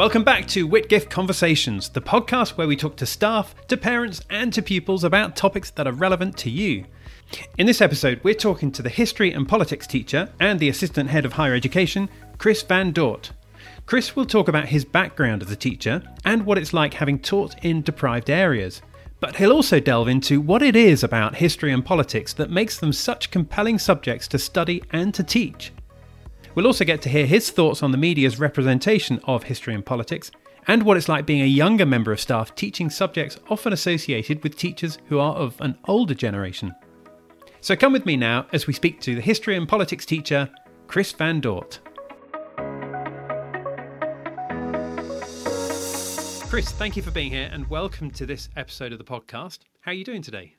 Welcome back to Whitgift Conversations, the podcast where we talk to staff, to parents, and to pupils about topics that are relevant to you. In this episode, we're talking to the history and politics teacher and the assistant head of higher education, Chris Van Dort. Chris will talk about his background as a teacher and what it's like having taught in deprived areas. But he'll also delve into what it is about history and politics that makes them such compelling subjects to study and to teach. We'll also get to hear his thoughts on the media's representation of history and politics, and what it's like being a younger member of staff teaching subjects often associated with teachers who are of an older generation. So come with me now as we speak to the history and politics teacher, Chris Van Dort. Chris, thank you for being here and welcome to this episode of the podcast. How are you doing today?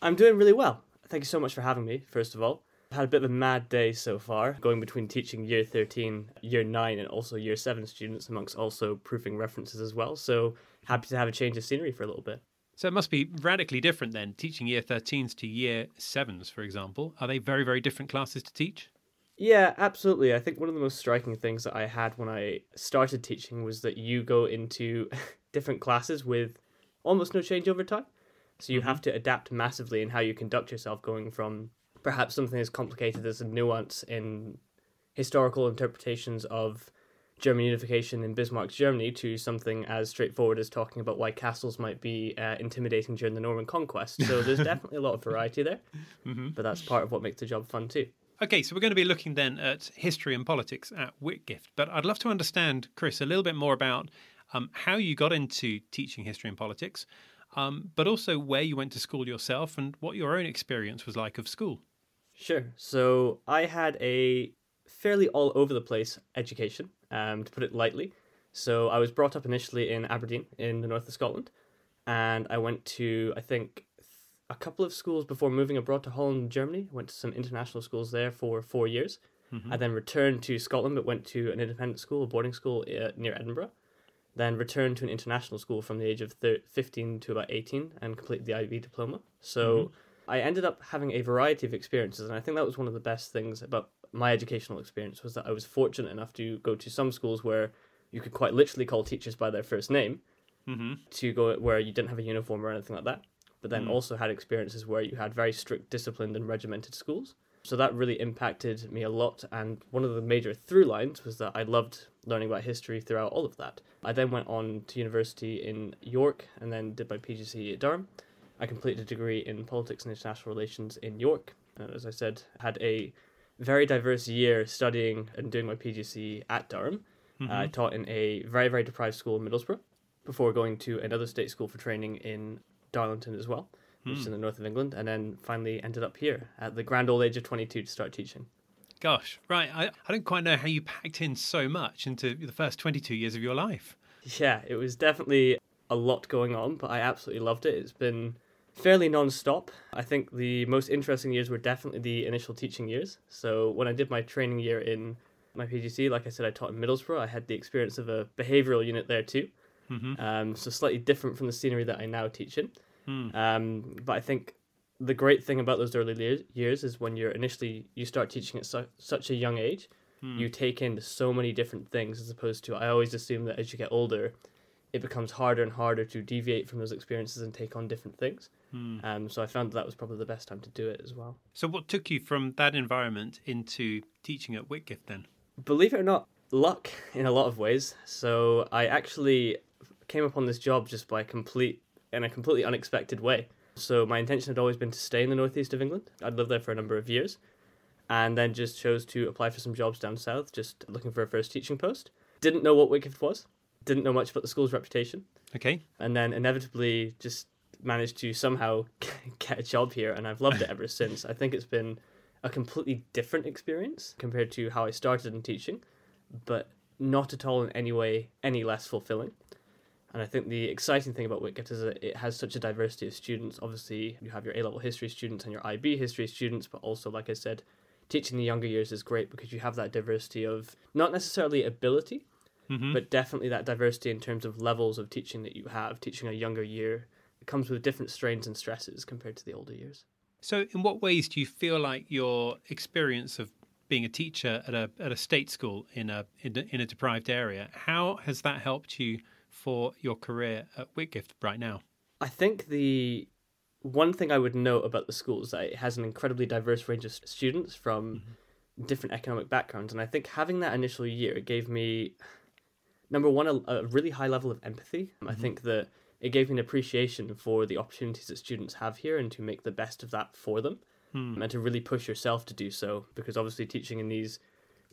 I'm doing really well. Thank you so much for having me, first of all. I've had a bit of a mad day so far, going between teaching year 13, year 9, and also year 7 students, amongst also proofing references as well. So happy to have a change of scenery for a little bit. So it must be radically different then, teaching year 13s to year 7s, for example. Are they very, very different classes to teach? Yeah, absolutely. I think one of the most striking things that I had when I started teaching was that you go into different classes with almost no change over time. So you mm-hmm. have to adapt massively in how you conduct yourself going from perhaps something as complicated as a nuance in historical interpretations of German unification in Bismarck's Germany to something as straightforward as talking about why castles might be uh, intimidating during the Norman conquest. So there's definitely a lot of variety there, mm-hmm. but that's part of what makes the job fun too. Okay, so we're going to be looking then at history and politics at Whitgift, but I'd love to understand, Chris, a little bit more about um, how you got into teaching history and politics, um, but also where you went to school yourself and what your own experience was like of school. Sure. So I had a fairly all over the place education, um, to put it lightly. So I was brought up initially in Aberdeen in the north of Scotland, and I went to I think a couple of schools before moving abroad to Holland, Germany. Went to some international schools there for four years. Mm-hmm. I then returned to Scotland, but went to an independent school, a boarding school uh, near Edinburgh. Then returned to an international school from the age of thir- 15 to about 18 and completed the IB diploma. So mm-hmm. I ended up having a variety of experiences, and I think that was one of the best things about my educational experience was that I was fortunate enough to go to some schools where you could quite literally call teachers by their first name, mm-hmm. to go where you didn't have a uniform or anything like that, but then mm. also had experiences where you had very strict, disciplined, and regimented schools. So that really impacted me a lot. And one of the major through lines was that I loved learning about history throughout all of that. I then went on to university in York and then did my PGCE at Durham. I completed a degree in politics and international relations in York. And as I said, had a very diverse year studying and doing my PGC at Durham. Mm-hmm. Uh, I taught in a very, very deprived school in Middlesbrough before going to another state school for training in Darlington as well, mm. which is hmm. in the north of England, and then finally ended up here at the grand old age of 22 to start teaching. Gosh, right. I, I don't quite know how you packed in so much into the first 22 years of your life. Yeah, it was definitely a lot going on, but I absolutely loved it. It's been fairly non-stop. I think the most interesting years were definitely the initial teaching years. So when I did my training year in my PGC, like I said, I taught in Middlesbrough. I had the experience of a behavioural unit there too. Mm-hmm. Um, so slightly different from the scenery that I now teach in. Mm. Um, but I think the great thing about those early years is when you're initially you start teaching at su- such a young age, mm. you take in so many different things as opposed to I always assume that as you get older, it becomes harder and harder to deviate from those experiences and take on different things. Hmm. Um, so I found that, that was probably the best time to do it as well. So, what took you from that environment into teaching at Whitgift then? Believe it or not, luck in a lot of ways. So, I actually came upon this job just by complete in a completely unexpected way. So, my intention had always been to stay in the northeast of England. I'd lived there for a number of years, and then just chose to apply for some jobs down south, just looking for a first teaching post. Didn't know what Whitgift was. Didn't know much about the school's reputation. Okay. And then inevitably just managed to somehow get a job here, and I've loved it ever since. I think it's been a completely different experience compared to how I started in teaching, but not at all in any way any less fulfilling. And I think the exciting thing about Whitgift is that it has such a diversity of students. Obviously, you have your A level history students and your IB history students, but also, like I said, teaching the younger years is great because you have that diversity of not necessarily ability, mm-hmm. but definitely that diversity in terms of levels of teaching that you have. Teaching a younger year it comes with different strains and stresses compared to the older years. So, in what ways do you feel like your experience of being a teacher at a at a state school in a in a, in a deprived area. How has that helped you for your career at Whitgift right now? I think the one thing I would note about the school is that it has an incredibly diverse range of students from mm-hmm. different economic backgrounds, and I think having that initial year gave me number one a, a really high level of empathy. Mm-hmm. I think that it gave me an appreciation for the opportunities that students have here and to make the best of that for them hmm. and to really push yourself to do so because obviously teaching in these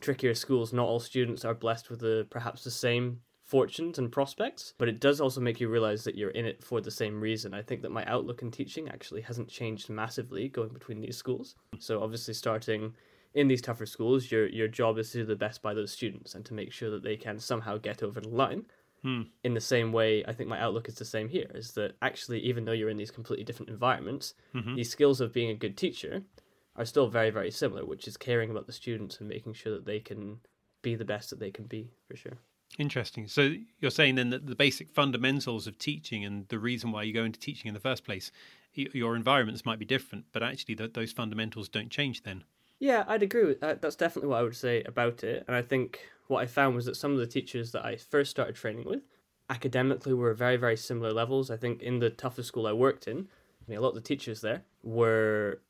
trickier schools not all students are blessed with the perhaps the same fortunes and prospects but it does also make you realize that you're in it for the same reason i think that my outlook in teaching actually hasn't changed massively going between these schools so obviously starting in these tougher schools your your job is to do the best by those students and to make sure that they can somehow get over the line Hmm. In the same way, I think my outlook is the same here is that actually, even though you're in these completely different environments, mm-hmm. these skills of being a good teacher are still very, very similar, which is caring about the students and making sure that they can be the best that they can be, for sure. Interesting. So you're saying then that the basic fundamentals of teaching and the reason why you go into teaching in the first place, your environments might be different, but actually those fundamentals don't change then. Yeah, I'd agree with that. That's definitely what I would say about it. And I think what I found was that some of the teachers that I first started training with academically were very, very similar levels. I think in the toughest school I worked in, I mean, a lot of the teachers there were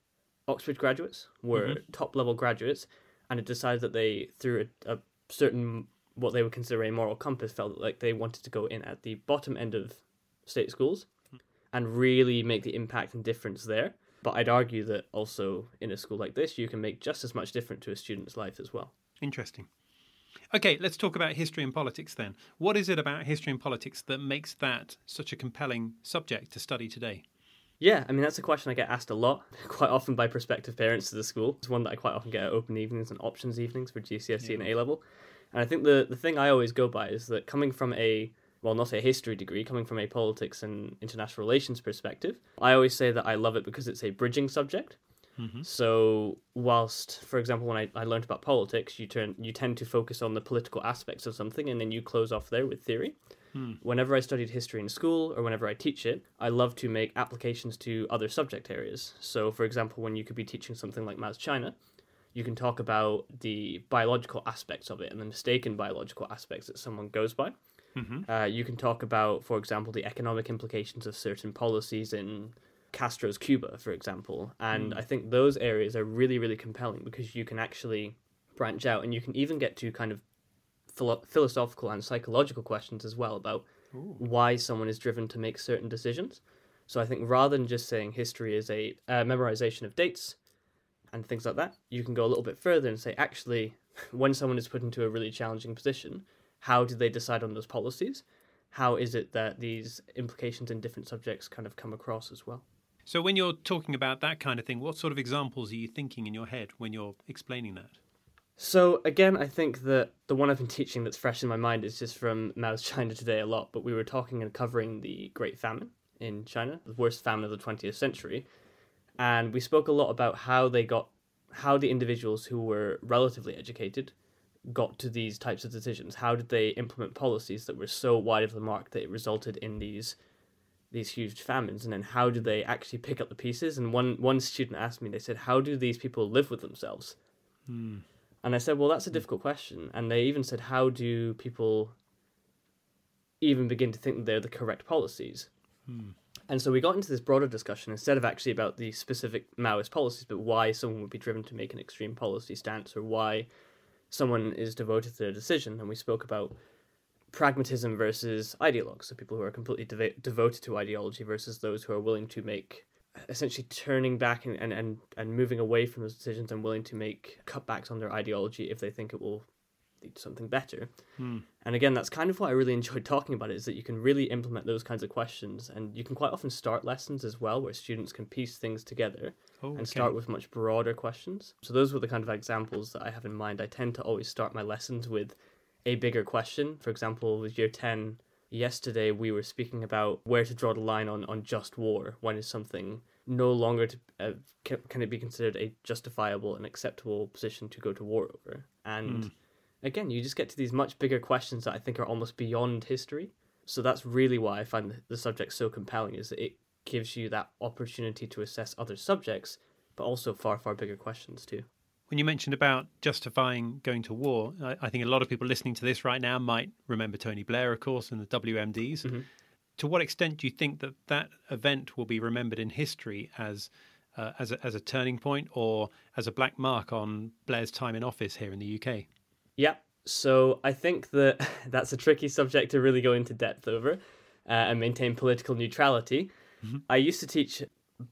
Oxford graduates, were mm-hmm. top level graduates, and it decided that they, through a, a, certain what they would consider a moral compass, felt like they wanted to go in at the bottom end of state schools and really make the impact and difference there. But I'd argue that also in a school like this, you can make just as much difference to a student's life as well. Interesting. Okay, let's talk about history and politics then. What is it about history and politics that makes that such a compelling subject to study today? Yeah, I mean, that's a question I get asked a lot, quite often by prospective parents to the school. It's one that I quite often get at open evenings and options evenings for GCSE yeah. and A level. And I think the, the thing I always go by is that coming from a, well, not a history degree, coming from a politics and international relations perspective, I always say that I love it because it's a bridging subject. Mm-hmm. So, whilst, for example, when I, I learned about politics, you turn you tend to focus on the political aspects of something, and then you close off there with theory. Hmm. Whenever I studied history in school or whenever I teach it, I love to make applications to other subject areas. So, for example, when you could be teaching something like Mao's China, you can talk about the biological aspects of it and the mistaken biological aspects that someone goes by. Mm-hmm. Uh, you can talk about, for example, the economic implications of certain policies in Castro's Cuba, for example. And mm. I think those areas are really, really compelling because you can actually branch out and you can even get to kind of philo- philosophical and psychological questions as well about Ooh. why someone is driven to make certain decisions. So I think rather than just saying history is a uh, memorization of dates and things like that, you can go a little bit further and say actually, when someone is put into a really challenging position, how do they decide on those policies? How is it that these implications in different subjects kind of come across as well? So, when you're talking about that kind of thing, what sort of examples are you thinking in your head when you're explaining that? So, again, I think that the one I've been teaching that's fresh in my mind is just from Mao's China Today a lot, but we were talking and covering the Great Famine in China, the worst famine of the 20th century. And we spoke a lot about how they got, how the individuals who were relatively educated got to these types of decisions. How did they implement policies that were so wide of the mark that it resulted in these these huge famines and then how do they actually pick up the pieces and one one student asked me they said how do these people live with themselves hmm. and i said well that's a difficult question and they even said how do people even begin to think that they're the correct policies hmm. And so we got into this broader discussion instead of actually about the specific maoist policies but why someone would be driven to make an extreme policy stance or why someone is devoted to their decision. And we spoke about pragmatism versus ideologues, so people who are completely dev- devoted to ideology versus those who are willing to make essentially turning back and, and, and, and moving away from those decisions and willing to make cutbacks on their ideology if they think it will lead to something better. Hmm. And again, that's kind of what I really enjoyed talking about is that you can really implement those kinds of questions and you can quite often start lessons as well where students can piece things together oh, and okay. start with much broader questions. So those were the kind of examples that I have in mind. I tend to always start my lessons with a bigger question. For example, with year 10, yesterday we were speaking about where to draw the line on, on just war. When is something no longer to, uh, can, can it be considered a justifiable and acceptable position to go to war over? And mm. Again, you just get to these much bigger questions that I think are almost beyond history. So that's really why I find the subject so compelling is that it gives you that opportunity to assess other subjects, but also far, far bigger questions too. When you mentioned about justifying going to war, I, I, think a lot of people listening to this right now might remember Tony Blair, of course, and the WMDs. Mm-hmm. To what extent do you think that that event will be remembered in history as uh, as, a, as a turning point or as a black mark on Blair's time in office here in the UK? Yeah, so I think that that's a tricky subject to really go into depth over uh, and maintain political neutrality. Mm-hmm. I used to teach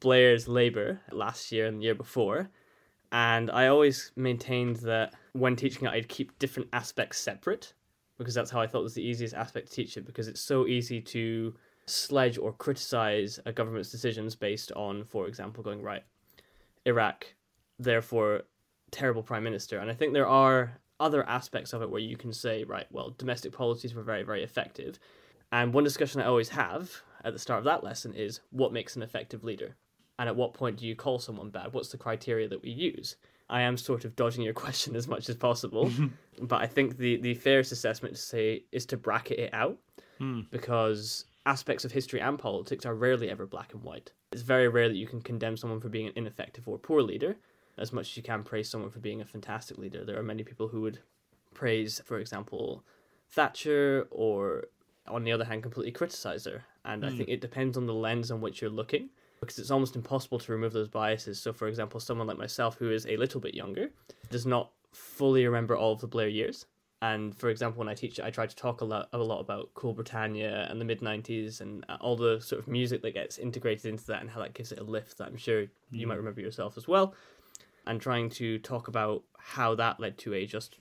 Blair's Labour last year and the year before, and I always maintained that when teaching it, I'd keep different aspects separate because that's how I thought was the easiest aspect to teach it because it's so easy to sledge or criticize a government's decisions based on, for example, going right, Iraq, therefore terrible prime minister. And I think there are other aspects of it where you can say, right, well, domestic policies were very, very effective. And one discussion I always have at the start of that lesson is what makes an effective leader? And at what point do you call someone bad? What's the criteria that we use? I am sort of dodging your question as much as possible, but I think the, the fairest assessment to say is to bracket it out hmm. because aspects of history and politics are rarely ever black and white. It's very rare that you can condemn someone for being an ineffective or poor leader, as much as you can praise someone for being a fantastic leader. There are many people who would praise, for example, Thatcher, or on the other hand, completely criticize her. And mm. I hmm. think it depends on the lens on which you're looking, because it's almost impossible to remove those biases. So, for example, someone like myself, who is a little bit younger, does not fully remember all of the Blair years. And for example, when I teach, I try to talk a lot, a lot about Cool Britannia and the mid '90s and all the sort of music that gets integrated into that and how that gives it a lift that I'm sure you might hmm. remember yourself as well and trying to talk about how that led to a just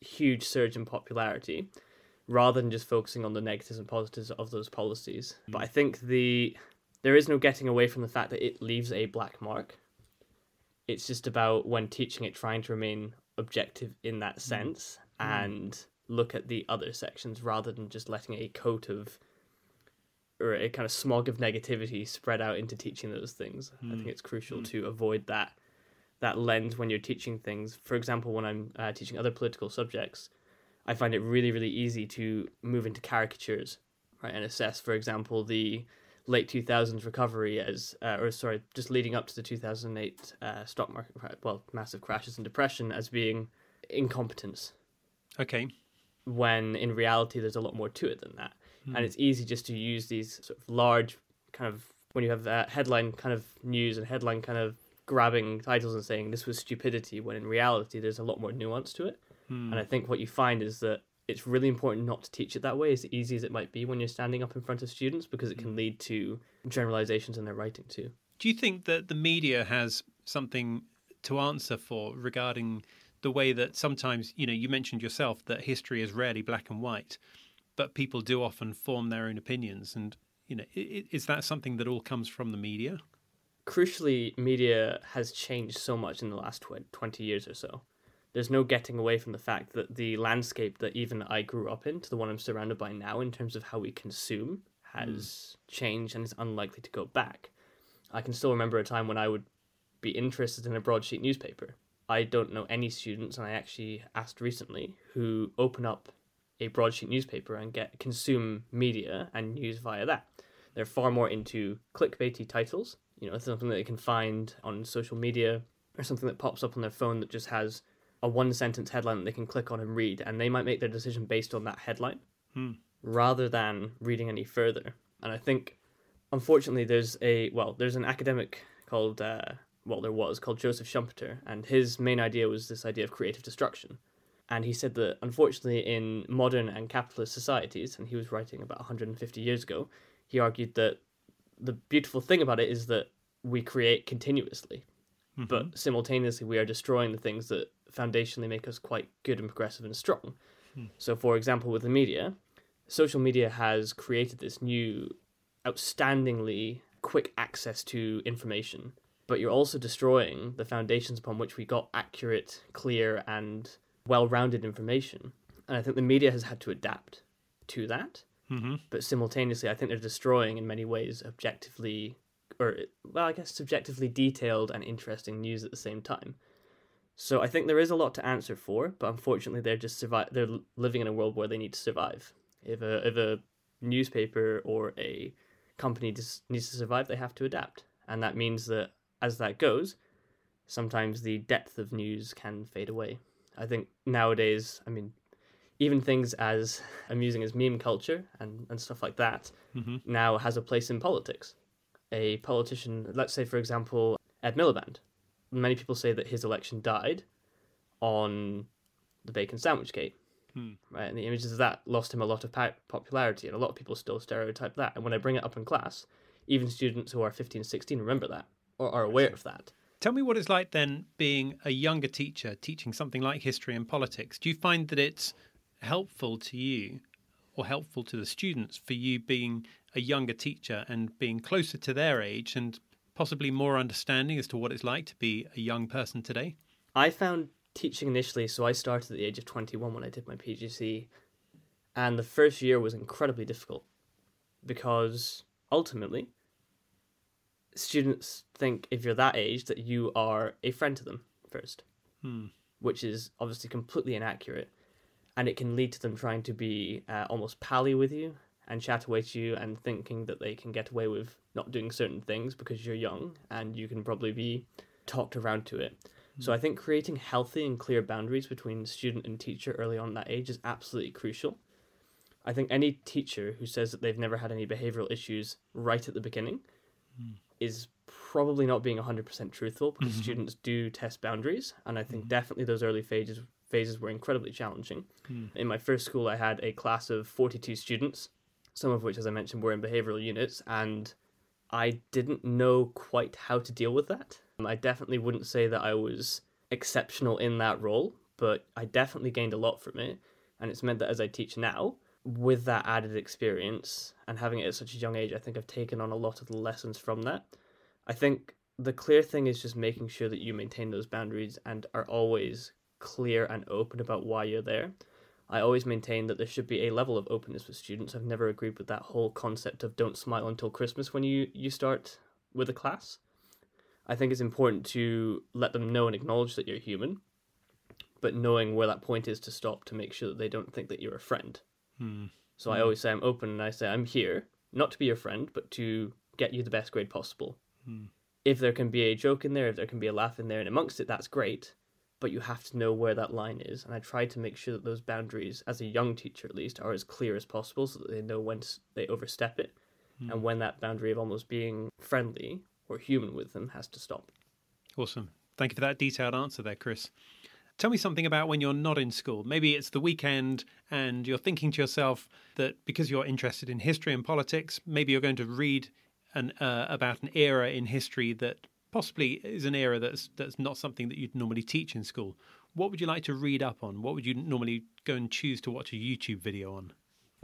huge surge in popularity rather than just focusing on the negatives and positives of those policies. Mm. But I think the there is no getting away from the fact that it leaves a black mark. It's just about when teaching it trying to remain objective in that mm. sense mm. and look at the other sections rather than just letting a coat of or a kind of smog of negativity spread out into teaching those things. Mm. I think it's crucial mm. to avoid that that lens when you're teaching things. For example, when I'm uh, teaching other political subjects, I find it really, really easy to move into caricatures, right, and assess, for example, the late 2000s recovery as, uh, or sorry, just leading up to the 2008 uh, stock market, well, massive crashes and depression as being incompetence. Okay. When in reality, there's a lot more to it than that. Hmm. And it's easy just to use these sort of large kind of, when you have that headline kind of news and headline kind of grabbing titles and saying this was stupidity when in reality there's a lot more nuance to it. Hmm. And I think what you find is that it's really important not to teach it that way, as easy as it might be when you're standing up in front of students, because it can hmm. lead to generalizations in their writing too. Do you think that the media has something to answer for regarding the way that sometimes, you know, you mentioned yourself that history is rarely black and white, but people do often form their own opinions. And, you know, is that something that all comes from the media? Crucially, media has changed so much in the last 20 years or so. There's no getting away from the fact that the landscape that even I grew up in to the one I'm surrounded by now, in terms of how we consume, has mm. changed and is unlikely to go back. I can still remember a time when I would be interested in a broadsheet newspaper. I don't know any students, and I actually asked recently, who open up a broadsheet newspaper and get consume media and news via that. They're far more into clickbaity titles you know, something that they can find on social media or something that pops up on their phone that just has a one sentence headline that they can click on and read, and they might make their decision based on that headline hmm. rather than reading any further. And I think, unfortunately, there's a well, there's an academic called uh, well, there was called Joseph Schumpeter, and his main idea was this idea of creative destruction. And he said that unfortunately, in modern and capitalist societies, and he was writing about 150 years ago, he argued that the beautiful thing about it is that we create continuously, mm-hmm. but simultaneously we are destroying the things that foundationally make us quite good and progressive and strong. Mm. So, for example, with the media, social media has created this new, outstandingly quick access to information, but you're also destroying the foundations upon which we got accurate, clear, and well rounded information. And I think the media has had to adapt to that. Mm-hmm. But simultaneously, I think they're destroying in many ways objectively, or well, I guess subjectively detailed and interesting news at the same time. So I think there is a lot to answer for, but unfortunately, they're just survive. They're living in a world where they need to survive. If a if a newspaper or a company just needs to survive, they have to adapt, and that means that as that goes, sometimes the depth of news can fade away. I think nowadays, I mean, even things as amusing as meme culture and, and stuff like that Mhm. now has a place in politics. A politician, let's say, for example, Ed Miliband. Many people say that his election died on the bacon sandwich gate. Hmm. Right, and the images of that lost him a lot of popularity, and a lot of people still stereotype that. And when I bring it up in class, even students who are 15, 16 remember that or are aware of that. Tell me what it's like then being a younger teacher teaching something like history and politics. Do you find that it's helpful to you or helpful to the students for you being a younger teacher and being closer to their age and possibly more understanding as to what it's like to be a young person today? I found teaching initially, so I started at the age of 21 when I did my PGC, and the first year was incredibly difficult because ultimately, students think if you're that age that you are a friend to them first, Hmm. which is obviously completely inaccurate, and it can lead to them trying to be uh, almost pally with you and chat away to you and thinking that they can get away with not doing certain things because you're young and you can probably be talked around to it. So I hmm. think creating healthy and clear boundaries between student and teacher early on that age is absolutely crucial. I think any teacher who says that they've never had any behavioral issues right at the beginning hmm. is probably not being 100% truthful because mm-hmm. students do test boundaries and I think mm-hmm. definitely those early phases phases were incredibly challenging. In my first school I had a class of 42 students, some of which as I mentioned were in behavioral units and I didn't know quite how to deal with that. Um, I definitely wouldn't say that I was exceptional in that role, but I definitely gained a lot from it. And it's meant that as I teach now, with that added experience and having it at such a young age, I think I've taken on a lot of the lessons from that. I think the clear thing is just making sure that you maintain those boundaries and are always clear and open about why you're there. I always maintain that there should be a level of openness with students. I've never agreed with that whole concept of don't smile until Christmas when you, you start with a class. I think it's important to let them know and acknowledge that you're human, but knowing where that point is to stop to make sure that they don't think that you're a friend. Hmm. So I always say I'm open and I say I'm here, not to be your friend, but to get you the best grade possible. Hmm. If there can be a joke in there, if there can be a laugh in there, and amongst it, that's great. But you have to know where that line is, and I try to make sure that those boundaries, as a young teacher at least, are as clear as possible, so that they know when they overstep it, and when that boundary of almost being friendly or human with them has to stop. Awesome. Thank you for that detailed answer there, Chris. Tell me something about when you're not in school. Maybe it's the weekend and you're thinking to yourself that because you're interested in history and politics, maybe you're going to read an, uh, about an era in history that possibly is an era that's that's not something that you'd normally teach in school. What would you like to read up on? What would you normally go and choose to watch a YouTube video on?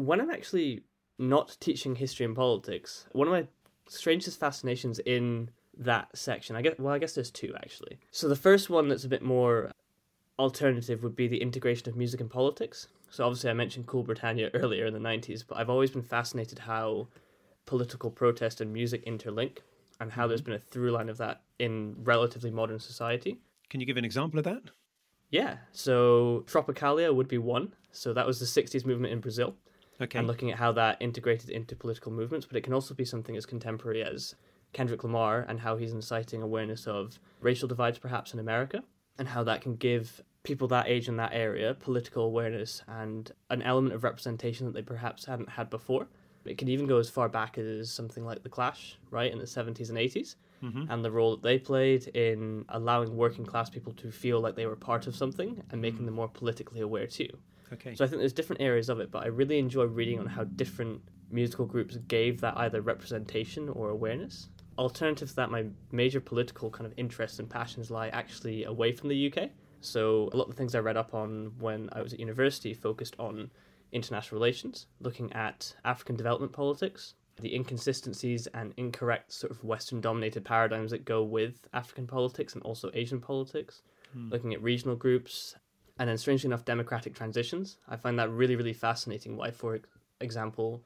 when I'm actually not teaching history and politics, one of my strangest fascinations in that section, I guess, well, I guess there's two actually. So the first one that's a bit more alternative would be the integration of music and politics. So obviously I mentioned Cool Britannia earlier in the 90s, but I've always been fascinated how political protest and music interlink and how there's mm-hmm. been a through line of that in relatively modern society. Can you give an example of that? Yeah, so Tropicalia would be one. So that was the 60s movement in Brazil Okay. and looking at how that integrated into political movements, but it can also be something as contemporary as Kendrick Lamar and how he's inciting awareness of racial divides perhaps in America and how that can give people that age in that area political awareness and an element of representation that they perhaps hadn't had before. It can even go as far back as something like The Clash, right, in the 70s and 80s, mm-hmm. and the role that they played in allowing working class people to feel like they were part of something and making mm-hmm. them more politically aware too. okay. So I think there's different areas of it, but I really enjoy reading on how different musical groups gave that either representation or awareness. Alternative to that, my major political kind of interests and passions lie actually away from the UK. So a lot of the things I read up on when I was at university focused on international relations, looking at African development politics, the inconsistencies and incorrect sort of Western dominated paradigms that go with African politics and also Asian politics, hmm. looking at regional groups, and then strangely enough, democratic transitions. I find that really, really fascinating. Why, for example,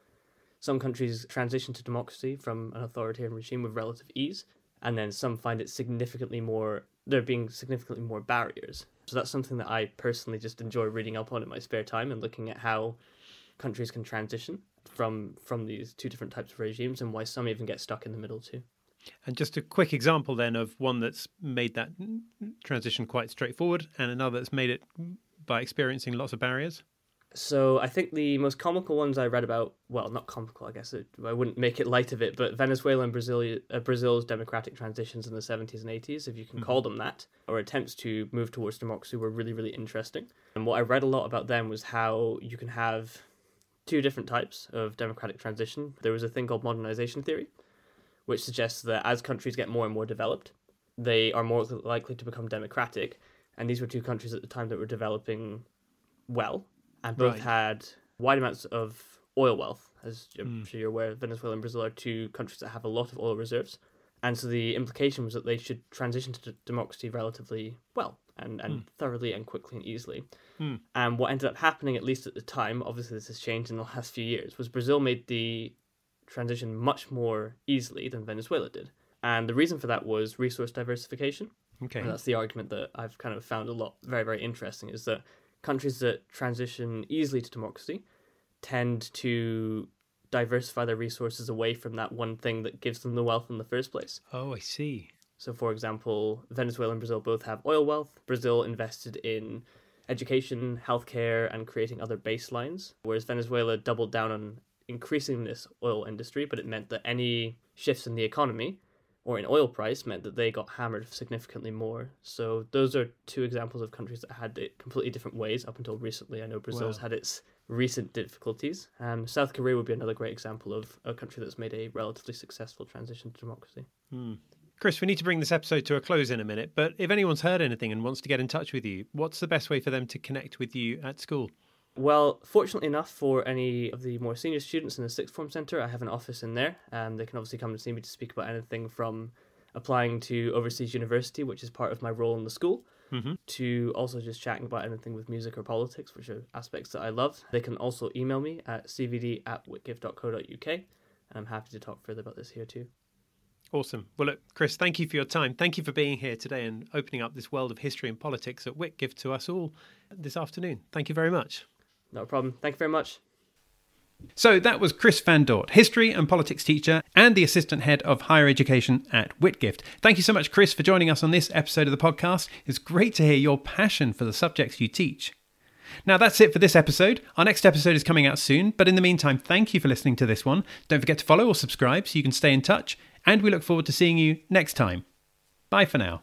some countries transition to democracy from an authoritarian regime with relative ease, and then some find it significantly more, there being significantly more barriers. So that's something that I personally just enjoy reading up on in my spare time and looking at how countries can transition from from these two different types of regimes and why some even get stuck in the middle too. And just a quick example then of one that's made that transition quite straightforward and another that's made it by experiencing lots of barriers. So I think the most comical ones I read about, well, not comical, I guess it, I wouldn't make it light of it, but Venezuela and Brazil, uh, Brazil's democratic transitions in the 70s and 80s, if you can mm-hmm. call them that, or attempts to move towards democracy were really, really interesting. And what I read a lot about them was how you can have two different types of democratic transition. There was a thing called modernization theory, which suggests that as countries get more and more developed, they are more likely to become democratic. And these were two countries at the time that were developing well and both right. had wide amounts of oil wealth. As I'm mm. sure you're aware, Venezuela and Brazil are two countries that have a lot of oil reserves. And so the implication was that they should transition to democracy relatively well and, and mm. thoroughly and quickly and easily. Mm. And what ended up happening, at least at the time, obviously this has changed in the last few years, was Brazil made the transition much more easily than Venezuela did. And the reason for that was resource diversification. Okay. And that's the argument that I've kind of found a lot very, very interesting is that countries that transition easily to democracy tend to diversify their resources away from that one thing that gives them the wealth in the first place. Oh, I see. So, for example, Venezuela and Brazil both have oil wealth. Brazil invested in education, healthcare, and creating other baselines, whereas Venezuela doubled down on increasing this oil industry, but it meant that any shifts in the economy or in oil price meant that they got hammered significantly more. So those are two examples of countries that had it completely different ways up until recently. I know Brazil's wow. had its recent difficulties. Um, South Korea would be another great example of a country that's made a relatively successful transition to democracy. Hmm. Chris, we need to bring this episode to a close in a minute, but if anyone's heard anything and wants to get in touch with you, what's the best way for them to connect with you at school? Well, fortunately enough for any of the more senior students in the sixth form centre, I have an office in there. and they can obviously come and see me to speak about anything from applying to overseas university, which is part of my role in the school, mm-hmm. to also just chatting about anything with music or politics, which are aspects that I love. They can also email me at cvd at whitgift.co.uk, and I'm happy to talk further about this here too. Awesome. Well, look, Chris, thank you for your time. Thank you for being here today and opening up this world of history and politics at Whitgift to us all this afternoon. Thank you very much. No problem. Thank you very much. So that was Chris Van Dort, history and politics teacher and the assistant head of higher education at Whitgift. Thank you so much, Chris, for joining us on this episode of the podcast. It's great to hear your passion for the subjects you teach. Now, that's it for this episode. Our next episode is coming out soon, but in the meantime, thank you for listening to this one. Don't forget to follow or subscribe so you can stay in touch, and we look forward to seeing you next time. Bye for now.